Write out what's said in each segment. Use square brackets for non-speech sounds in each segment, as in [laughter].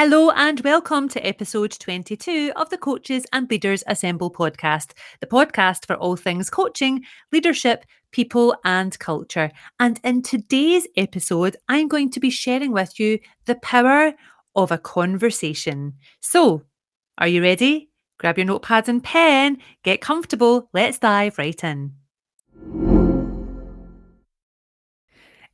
Hello and welcome to episode 22 of the Coaches and Leaders Assemble podcast, the podcast for all things coaching, leadership, people, and culture. And in today's episode, I'm going to be sharing with you the power of a conversation. So, are you ready? Grab your notepad and pen, get comfortable, let's dive right in.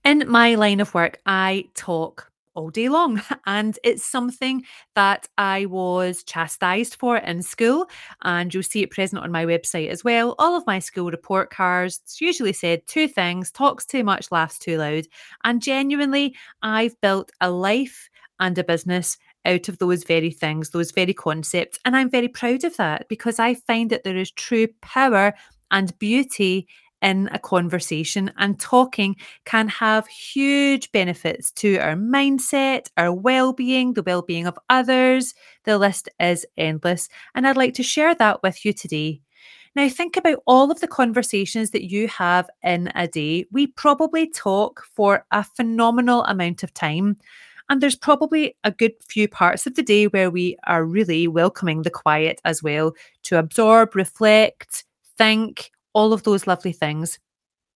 In my line of work, I talk all day long. [laughs] And it's something that I was chastised for in school. And you'll see it present on my website as well. All of my school report cards usually said two things talks too much, laughs too loud. And genuinely, I've built a life and a business out of those very things, those very concepts. And I'm very proud of that because I find that there is true power and beauty in a conversation, and talking can have huge benefits to our mindset, our well being, the well being of others. The list is endless, and I'd like to share that with you today. Now, think about all of the conversations that you have in a day. We probably talk for a phenomenal amount of time. And there's probably a good few parts of the day where we are really welcoming the quiet as well to absorb, reflect, think, all of those lovely things.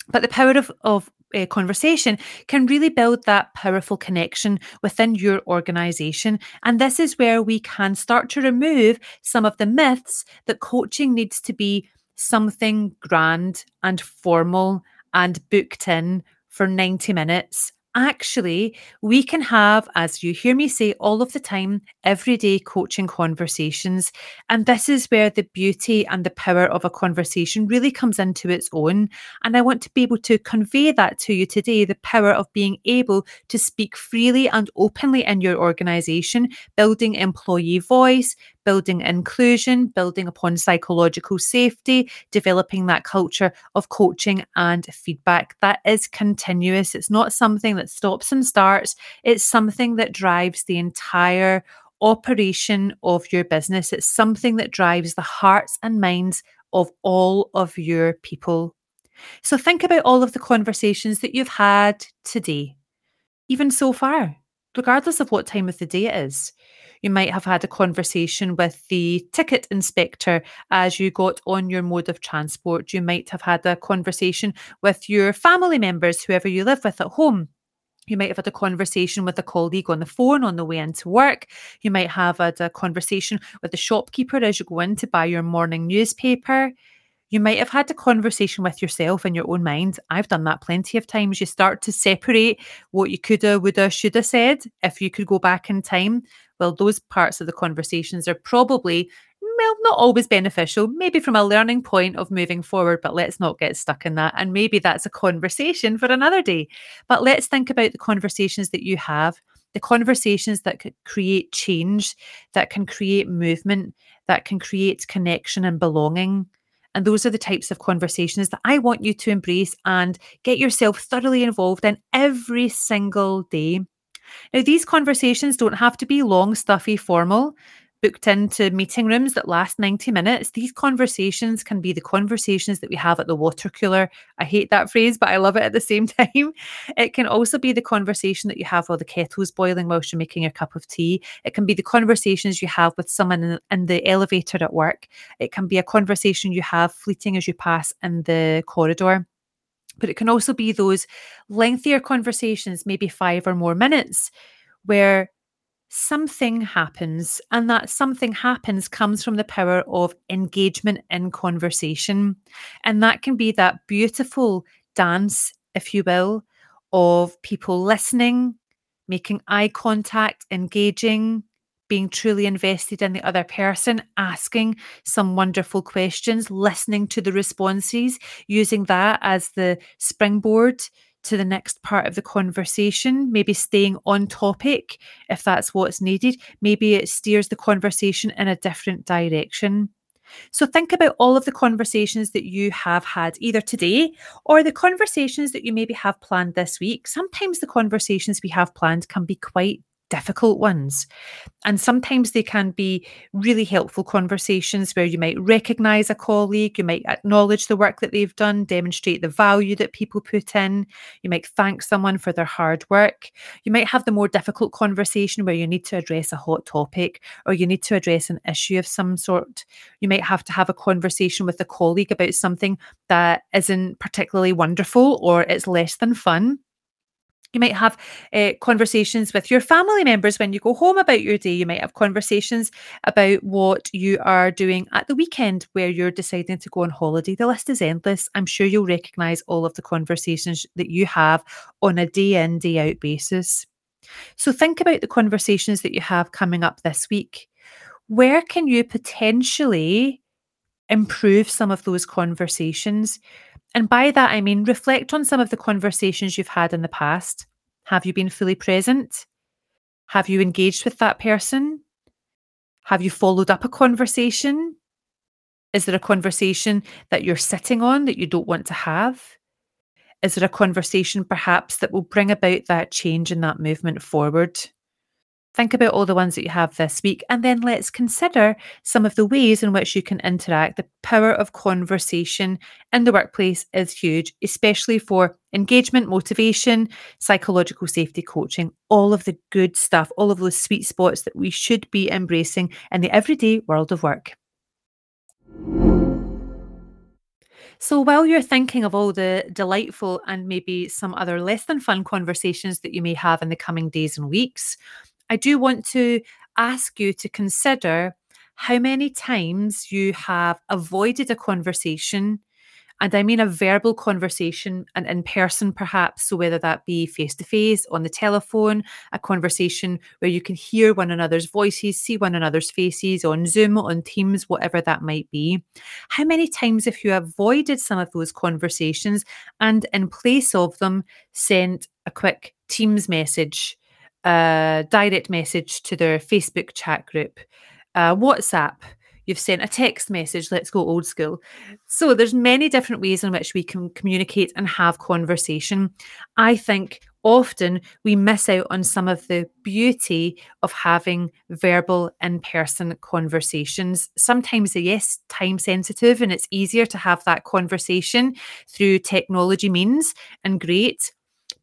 But the power of, of uh, conversation can really build that powerful connection within your organization. And this is where we can start to remove some of the myths that coaching needs to be something grand and formal and booked in for 90 minutes actually, we can have, as you hear me say all of the time, everyday coaching conversations. And this is where the beauty and the power of a conversation really comes into its own. And I want to be able to convey that to you today the power of being able to speak freely and openly in your organization, building employee voice, building inclusion, building upon psychological safety, developing that culture of coaching and feedback. That is continuous. It's not something that stops and starts, it's something that drives the entire operation of your business. It's something that drives the hearts and minds of all of your people. So think about all of the conversations that you've had today, even so far, regardless of what time of the day it is. You might have had a conversation with the ticket inspector as you got on your mode of transport. You might have had a conversation with your family members, whoever you live with at home. You might have had a conversation with a colleague on the phone on the way into work. You might have had a conversation with the shopkeeper as you go in to buy your morning newspaper. You might have had a conversation with yourself in your own mind. I've done that plenty of times. You start to separate what you coulda, woulda, shoulda said if you could go back in time well, those parts of the conversations are probably, well, not always beneficial, maybe from a learning point of moving forward, but let's not get stuck in that. And maybe that's a conversation for another day. But let's think about the conversations that you have, the conversations that could create change, that can create movement, that can create connection and belonging. And those are the types of conversations that I want you to embrace and get yourself thoroughly involved in every single day. Now, these conversations don't have to be long, stuffy, formal, booked into meeting rooms that last 90 minutes. These conversations can be the conversations that we have at the water cooler. I hate that phrase, but I love it at the same [laughs] time. It can also be the conversation that you have while the kettle's boiling whilst you're making your cup of tea. It can be the conversations you have with someone in, in the elevator at work. It can be a conversation you have fleeting as you pass in the corridor. But it can also be those lengthier conversations, maybe five or more minutes, where something happens. And that something happens comes from the power of engagement in conversation. And that can be that beautiful dance, if you will, of people listening, making eye contact, engaging, being truly invested in the other person, asking some wonderful questions, listening to the responses, using that as the springboard to the next part of the conversation, maybe staying on topic if that's what's needed. Maybe it steers the conversation in a different direction. So think about all of the conversations that you have had either today or the conversations that you maybe have planned this week. Sometimes the conversations we have planned can be quite difficult ones. And sometimes they can be really helpful conversations where you might recognize a colleague, you might acknowledge the work that they've done, demonstrate the value that people put in, you might thank someone for their hard work. You might have the more difficult conversation where you need to address a hot topic or you need to address an issue of some sort. You might have to have a conversation with a colleague about something that isn't particularly wonderful or it's less than fun. You might have uh, conversations with your family members when you go home about your day. You might have conversations about what you are doing at the weekend where you're deciding to go on holiday. The list is endless. I'm sure you'll recognize all of the conversations that you have on a day in, day out basis. So think about the conversations that you have coming up this week. Where can you potentially improve some of those conversations? And by that, I mean reflect on some of the conversations you've had in the past. Have you been fully present? Have you engaged with that person? Have you followed up a conversation? Is there a conversation that you're sitting on that you don't want to have? Is there a conversation perhaps that will bring about that change and that movement forward? Think about all the ones that you have this week, and then let's consider some of the ways in which you can interact. The power of conversation in the workplace is huge, especially for engagement, motivation, psychological safety coaching, all of the good stuff, all of those sweet spots that we should be embracing in the everyday world of work. So, while you're thinking of all the delightful and maybe some other less than fun conversations that you may have in the coming days and weeks, I do want to ask you to consider how many times you have avoided a conversation. And I mean a verbal conversation and in person, perhaps. So, whether that be face to face, on the telephone, a conversation where you can hear one another's voices, see one another's faces on Zoom, on Teams, whatever that might be. How many times have you avoided some of those conversations and, in place of them, sent a quick Teams message? A direct message to their Facebook chat group, uh, WhatsApp, you've sent a text message, let's go old school. So there's many different ways in which we can communicate and have conversation. I think often we miss out on some of the beauty of having verbal in-person conversations. Sometimes yes, time sensitive and it's easier to have that conversation through technology means and great.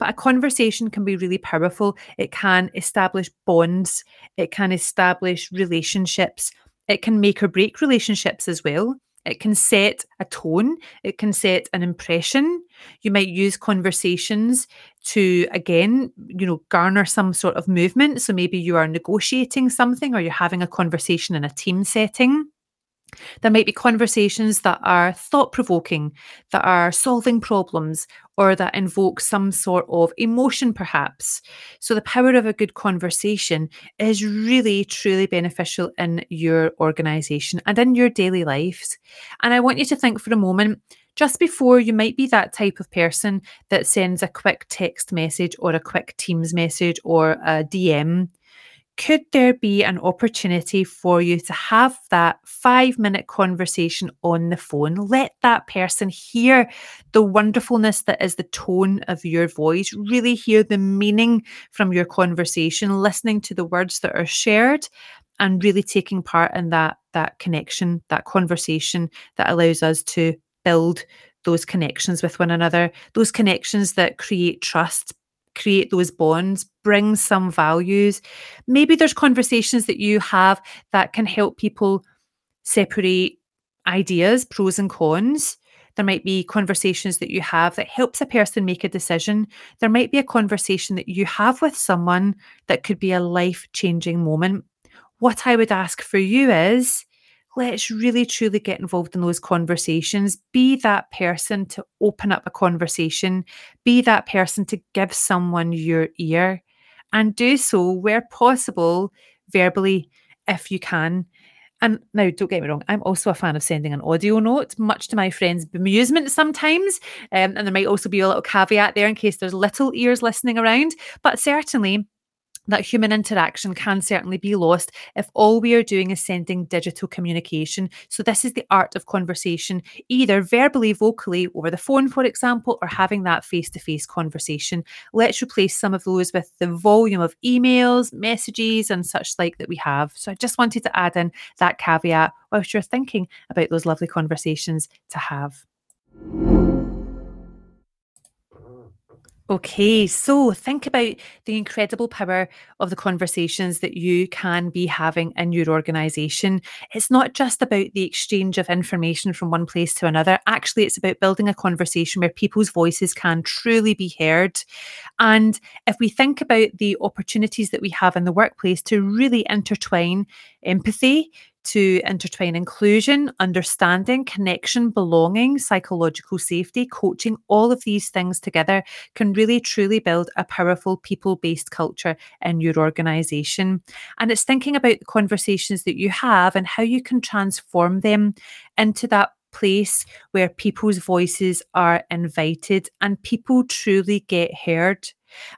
But a conversation can be really powerful. It can establish bonds, it can establish relationships, it can make or break relationships as well. It can set a tone, it can set an impression. You might use conversations to, again, you know, garner some sort of movement. So maybe you are negotiating something or you're having a conversation in a team setting. There might be conversations that are thought provoking, that are solving problems, or that invoke some sort of emotion, perhaps. So, the power of a good conversation is really, truly beneficial in your organization and in your daily lives. And I want you to think for a moment just before you might be that type of person that sends a quick text message or a quick Teams message or a DM could there be an opportunity for you to have that five minute conversation on the phone? Let that person hear the wonderfulness that is the tone of your voice, really hear the meaning from your conversation, listening to the words that are shared. And really taking part in that that connection, that conversation that allows us to build those connections with one another, those connections that create trust, create those bonds, bring some values. Maybe there's conversations that you have that can help people separate ideas, pros and cons. There might be conversations that you have that helps a person make a decision. There might be a conversation that you have with someone that could be a life changing moment. What I would ask for you is let's really truly get involved in those conversations. Be that person to open up a conversation, be that person to give someone your ear, and do so where possible verbally if you can. And now, don't get me wrong, I'm also a fan of sending an audio note, much to my friends' bemusement sometimes. Um, and there might also be a little caveat there in case there's little ears listening around. But certainly, that human interaction can certainly be lost if all we are doing is sending digital communication. So, this is the art of conversation, either verbally, vocally, over the phone, for example, or having that face to face conversation. Let's replace some of those with the volume of emails, messages, and such like that we have. So, I just wanted to add in that caveat whilst you're thinking about those lovely conversations to have. Okay, so think about the incredible power of the conversations that you can be having in your organization. It's not just about the exchange of information from one place to another. Actually, it's about building a conversation where people's voices can truly be heard. And if we think about the opportunities that we have in the workplace to really intertwine empathy, to intertwine inclusion, understanding, connection, belonging, psychological safety, coaching, all of these things together can really truly build a powerful people based culture in your organization. And it's thinking about the conversations that you have and how you can transform them into that place where people's voices are invited and people truly get heard.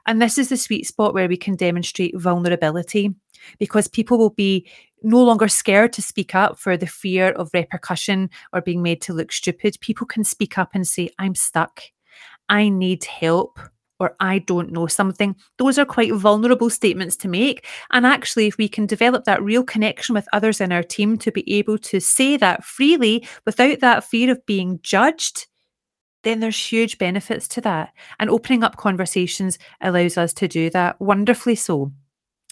And this is the sweet spot where we can demonstrate vulnerability because people will be no longer scared to speak up for the fear of repercussion or being made to look stupid. People can speak up and say, I'm stuck, I need help, or I don't know something. Those are quite vulnerable statements to make. And actually, if we can develop that real connection with others in our team to be able to say that freely without that fear of being judged, then there's huge benefits to that. And opening up conversations allows us to do that wonderfully so.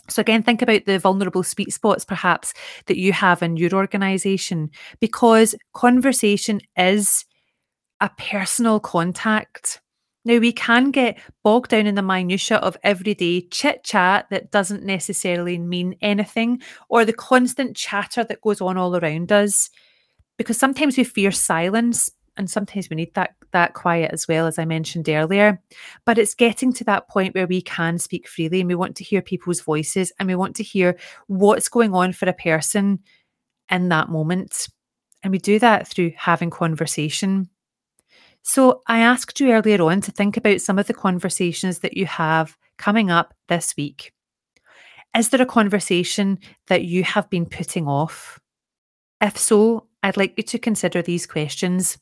So, again, think about the vulnerable sweet spots perhaps that you have in your organization because conversation is a personal contact. Now, we can get bogged down in the minutiae of everyday chit chat that doesn't necessarily mean anything, or the constant chatter that goes on all around us, because sometimes we fear silence and sometimes we need that that quiet as well as i mentioned earlier. But it's getting to that point where we can speak freely and we want to hear people's voices and we want to hear what's going on for a person in that moment. And we do that through having conversation. So i asked you earlier on to think about some of the conversations that you have coming up this week. Is there a conversation that you have been putting off? If so I'd like you to consider these questions.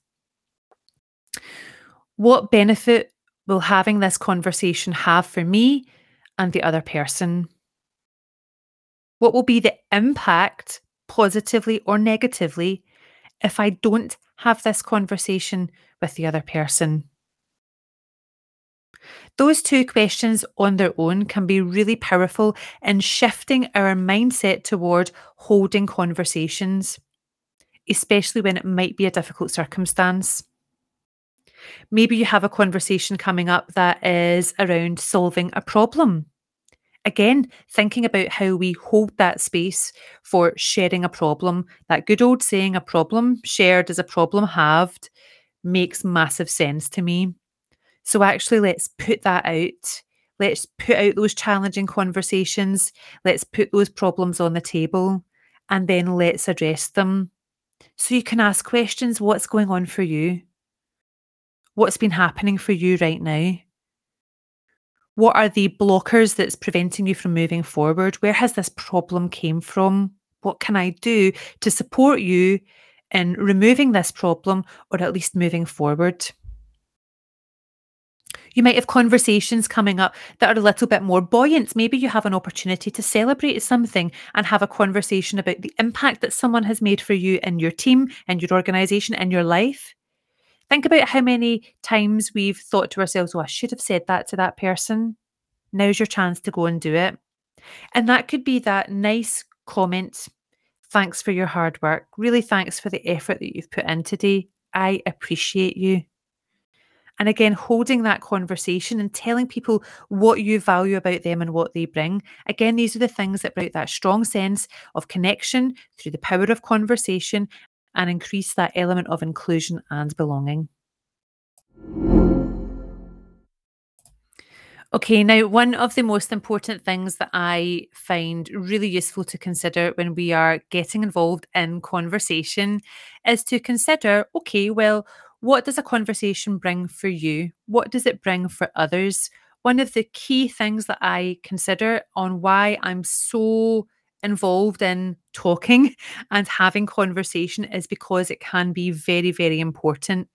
What benefit will having this conversation have for me and the other person? What will be the impact, positively or negatively, if I don't have this conversation with the other person? Those two questions on their own can be really powerful in shifting our mindset toward holding conversations, especially when it might be a difficult circumstance. Maybe you have a conversation coming up that is around solving a problem. Again, thinking about how we hold that space for sharing a problem. That good old saying, a problem shared is a problem halved, makes massive sense to me. So, actually, let's put that out. Let's put out those challenging conversations. Let's put those problems on the table and then let's address them. So, you can ask questions what's going on for you? What's been happening for you right now? What are the blockers that's preventing you from moving forward? Where has this problem came from? What can I do to support you in removing this problem or at least moving forward? You might have conversations coming up that are a little bit more buoyant. Maybe you have an opportunity to celebrate something and have a conversation about the impact that someone has made for you in your team, in your organization, in your life. Think about how many times we've thought to ourselves, oh, I should have said that to that person. Now's your chance to go and do it. And that could be that nice comment. Thanks for your hard work. Really thanks for the effort that you've put in today. I appreciate you. And again, holding that conversation and telling people what you value about them and what they bring. Again, these are the things that bring that strong sense of connection through the power of conversation and increase that element of inclusion and belonging. Okay, now, one of the most important things that I find really useful to consider when we are getting involved in conversation is to consider okay, well, what does a conversation bring for you? What does it bring for others? one of the key things that I consider on why I'm so involved in talking [laughs] and having conversation is because it can be very, very important.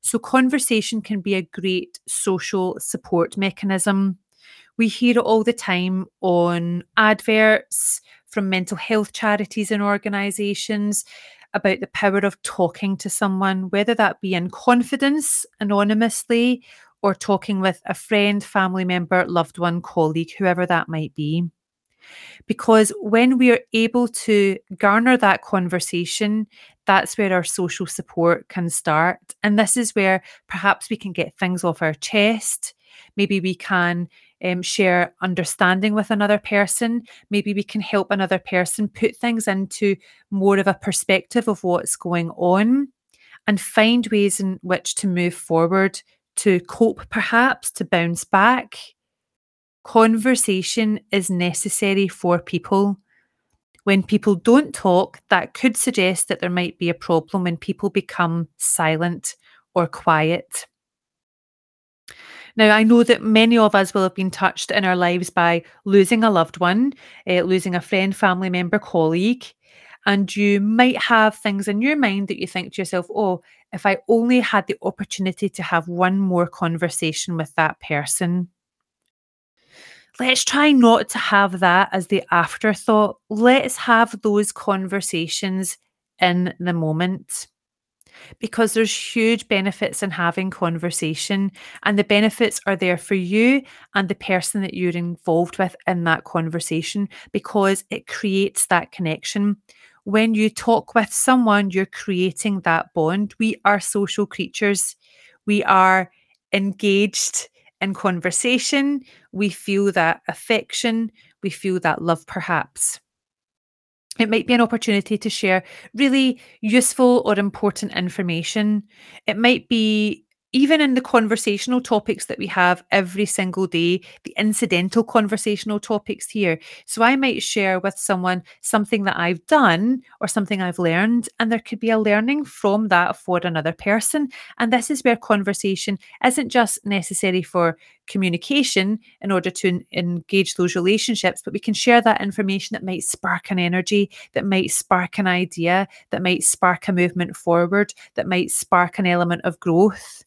So, conversation can be a great social support mechanism. We hear it all the time on adverts from mental health charities and organisations about the power of talking to someone, whether that be in confidence, anonymously, or talking with a friend, family member, loved one, colleague, whoever that might be. Because when we are able to garner that conversation, that's where our social support can start. And this is where perhaps we can get things off our chest. Maybe we can um, share understanding with another person. Maybe we can help another person put things into more of a perspective of what's going on and find ways in which to move forward, to cope, perhaps, to bounce back conversation is necessary for people. When people don't talk, that could suggest that there might be a problem when people become silent or quiet. Now, I know that many of us will have been touched in our lives by losing a loved one, uh, losing a friend, family member, colleague. And you might have things in your mind that you think to yourself, oh, if I only had the opportunity to have one more conversation with that person, let's try not to have that as the afterthought. Let's have those conversations in the moment. Because there's huge benefits in having conversation and the benefits are there for you and the person that you're involved with in that conversation because it creates that connection. When you talk with someone you're creating that bond. We are social creatures. We are engaged in conversation, we feel that affection, we feel that love, perhaps. It might be an opportunity to share really useful or important information. It might be even in the conversational topics that we have every single day, the incidental conversational topics here. So I might share with someone something that I've done or something I've learned, and there could be a learning from that for another person. And this is where conversation isn't just necessary for communication in order to en- engage those relationships, but we can share that information that might spark an energy, that might spark an idea, that might spark a movement forward, that might spark an element of growth.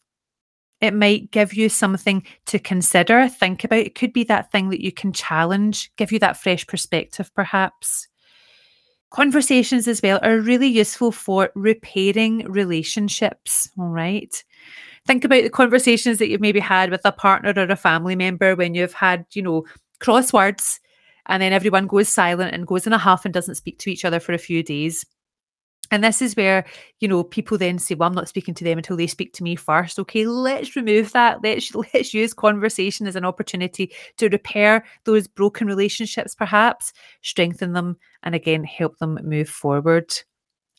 It might give you something to consider, think about. It could be that thing that you can challenge, give you that fresh perspective, perhaps. Conversations as well are really useful for repairing relationships. All right. Think about the conversations that you've maybe had with a partner or a family member when you've had, you know, crosswords and then everyone goes silent and goes in a huff and doesn't speak to each other for a few days. And this is where, you know, people then say, well, I'm not speaking to them until they speak to me first. Okay, let's remove that. Let's [laughs] let's use conversation as an opportunity to repair those broken relationships, perhaps, strengthen them, and again help them move forward.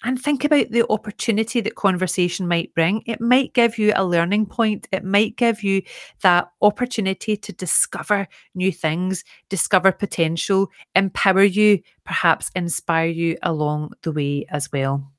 And think about the opportunity that conversation might bring. It might give you a learning point. It might give you that opportunity to discover new things, discover potential, empower you, perhaps inspire you along the way as well.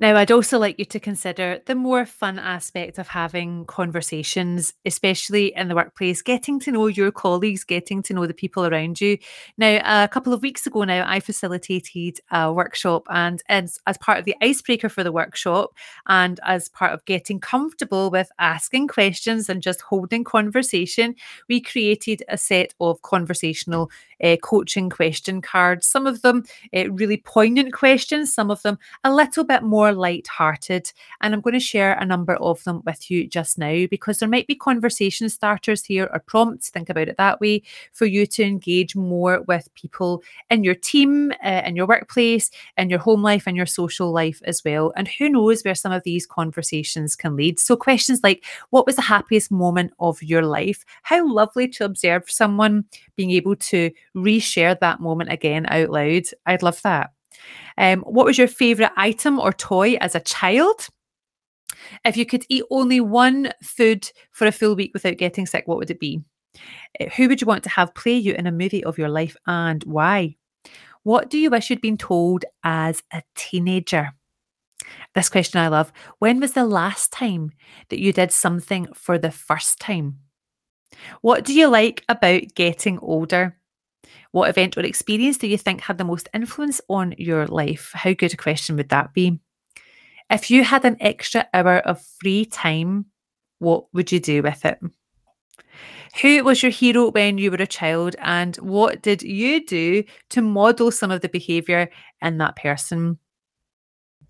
Now, I'd also like you to consider the more fun aspect of having conversations, especially in the workplace, getting to know your colleagues, getting to know the people around you. Now, a couple of weeks ago now, I facilitated a workshop, and as, as part of the icebreaker for the workshop, and as part of getting comfortable with asking questions and just holding conversation, we created a set of conversational uh, coaching question cards. Some of them uh, really poignant questions, some of them a little bit more light-hearted. And I'm going to share a number of them with you just now because there might be conversation starters here or prompts, think about it that way, for you to engage more with people in your team, uh, in your workplace, in your home life, and your social life as well. And who knows where some of these conversations can lead. So questions like, what was the happiest moment of your life? How lovely to observe someone being able to reshare that moment again out loud. I'd love that. Um, what was your favorite item or toy as a child? If you could eat only one food for a full week without getting sick, what would it be? Uh, who would you want to have play you in a movie of your life and why? What do you wish you'd been told as a teenager? This question I love. When was the last time that you did something for the first time? What do you like about getting older? What event or experience do you think had the most influence on your life? How good a question would that be? If you had an extra hour of free time, what would you do with it? Who was your hero when you were a child, and what did you do to model some of the behaviour in that person?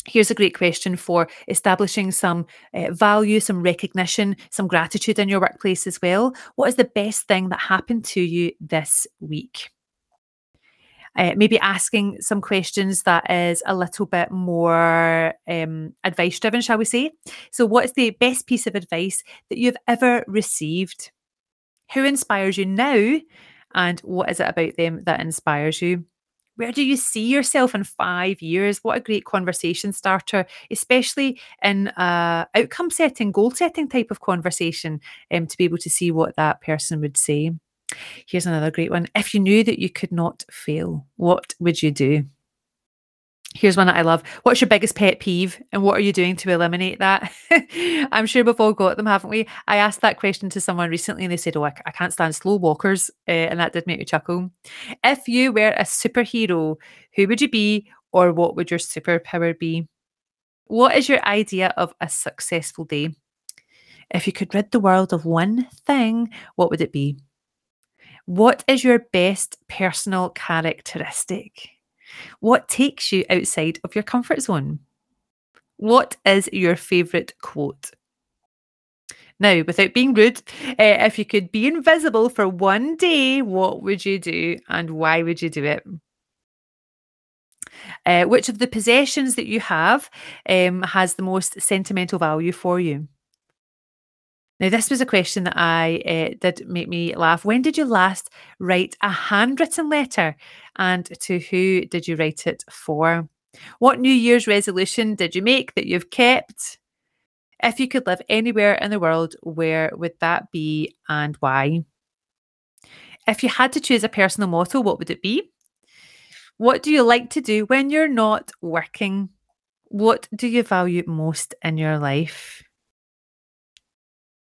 Here's a great question for establishing some uh, value, some recognition, some gratitude in your workplace as well. What is the best thing that happened to you this week? Uh, maybe asking some questions that is a little bit more um, advice driven, shall we say? So, what is the best piece of advice that you've ever received? Who inspires you now? And what is it about them that inspires you? Where do you see yourself in five years? What a great conversation starter, especially in a outcome setting, goal setting type of conversation, um, to be able to see what that person would say. Here's another great one. If you knew that you could not fail, what would you do? Here's one that I love. What's your biggest pet peeve and what are you doing to eliminate that? [laughs] I'm sure we've all got them, haven't we? I asked that question to someone recently and they said, Oh, I, can't stand slow walkers. Uh, and that did make me chuckle. If you were a superhero, who would you be or what would your superpower be? What is your idea of a successful day? If you could rid the world of one thing, what would it be? What is your best personal characteristic? What takes you outside of your comfort zone? What is your favourite quote? Now, without being rude, uh, if you could be invisible for one day, what would you do and why would you do it? Uh, which of the possessions that you have um, has the most sentimental value for you? Now, this was a question that I uh, did make me laugh. When did you last write a handwritten letter? And to who did you write it for? What New Year's resolution did you make that you've kept? If you could live anywhere in the world, where would that be and why? If you had to choose a personal motto, what would it be? What do you like to do when you're not working? What do you value most in your life?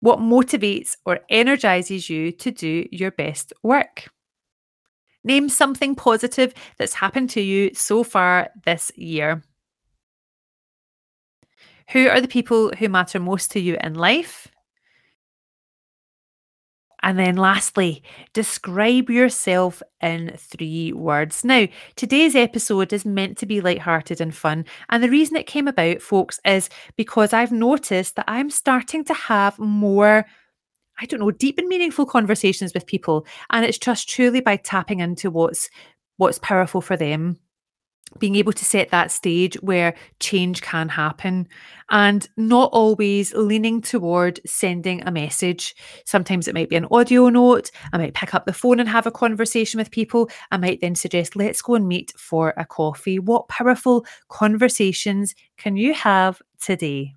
What motivates or energizes you to do your best work? Name something positive that's happened to you so far this year. Who are the people who matter most to you in life? And then lastly, describe yourself in three words. Now, today's episode is meant to be light-hearted and fun. And the reason it came about, folks, is because I've noticed that I'm starting to have more I don't know, deep and meaningful conversations with people. And it's just truly by tapping into what's what's powerful for them being able to set that stage where change can happen and not always leaning toward sending a message. Sometimes it might be an audio note. I might pick up the phone and have a conversation with people. I might then suggest, let's go and meet for a coffee. What powerful conversations can you have today?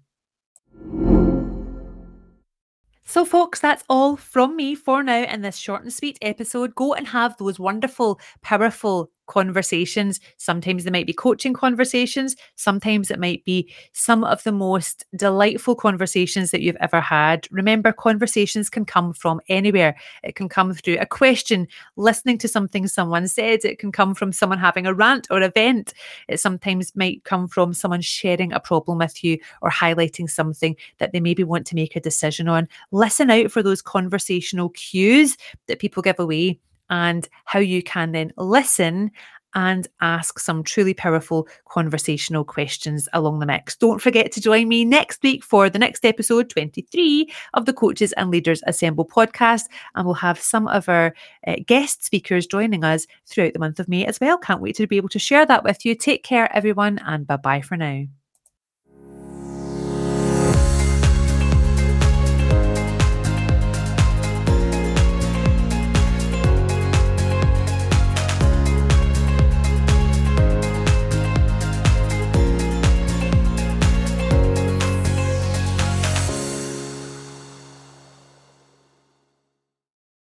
So, folks, that's all from me for now in this short and sweet episode. Go and have those wonderful, powerful conversations. Sometimes they might be coaching conversations. Sometimes it might be some of the most delightful conversations that you've ever had. Remember, conversations can come from anywhere. It can come through a question, listening to something someone said. It can come from someone having a rant or event. It sometimes might come from someone sharing a problem with you or highlighting something that they maybe want to make a decision on. Listen out for those conversational cues that people give away and how you can then listen and ask some truly powerful conversational questions along the mix. Don't forget to join me next week for the next episode 23 of the Coaches and Leaders Assemble podcast. And we'll have some of our uh, guest speakers joining us throughout the month of May as well. Can't wait to be able to share that with you. Take care, everyone, and bye bye for now.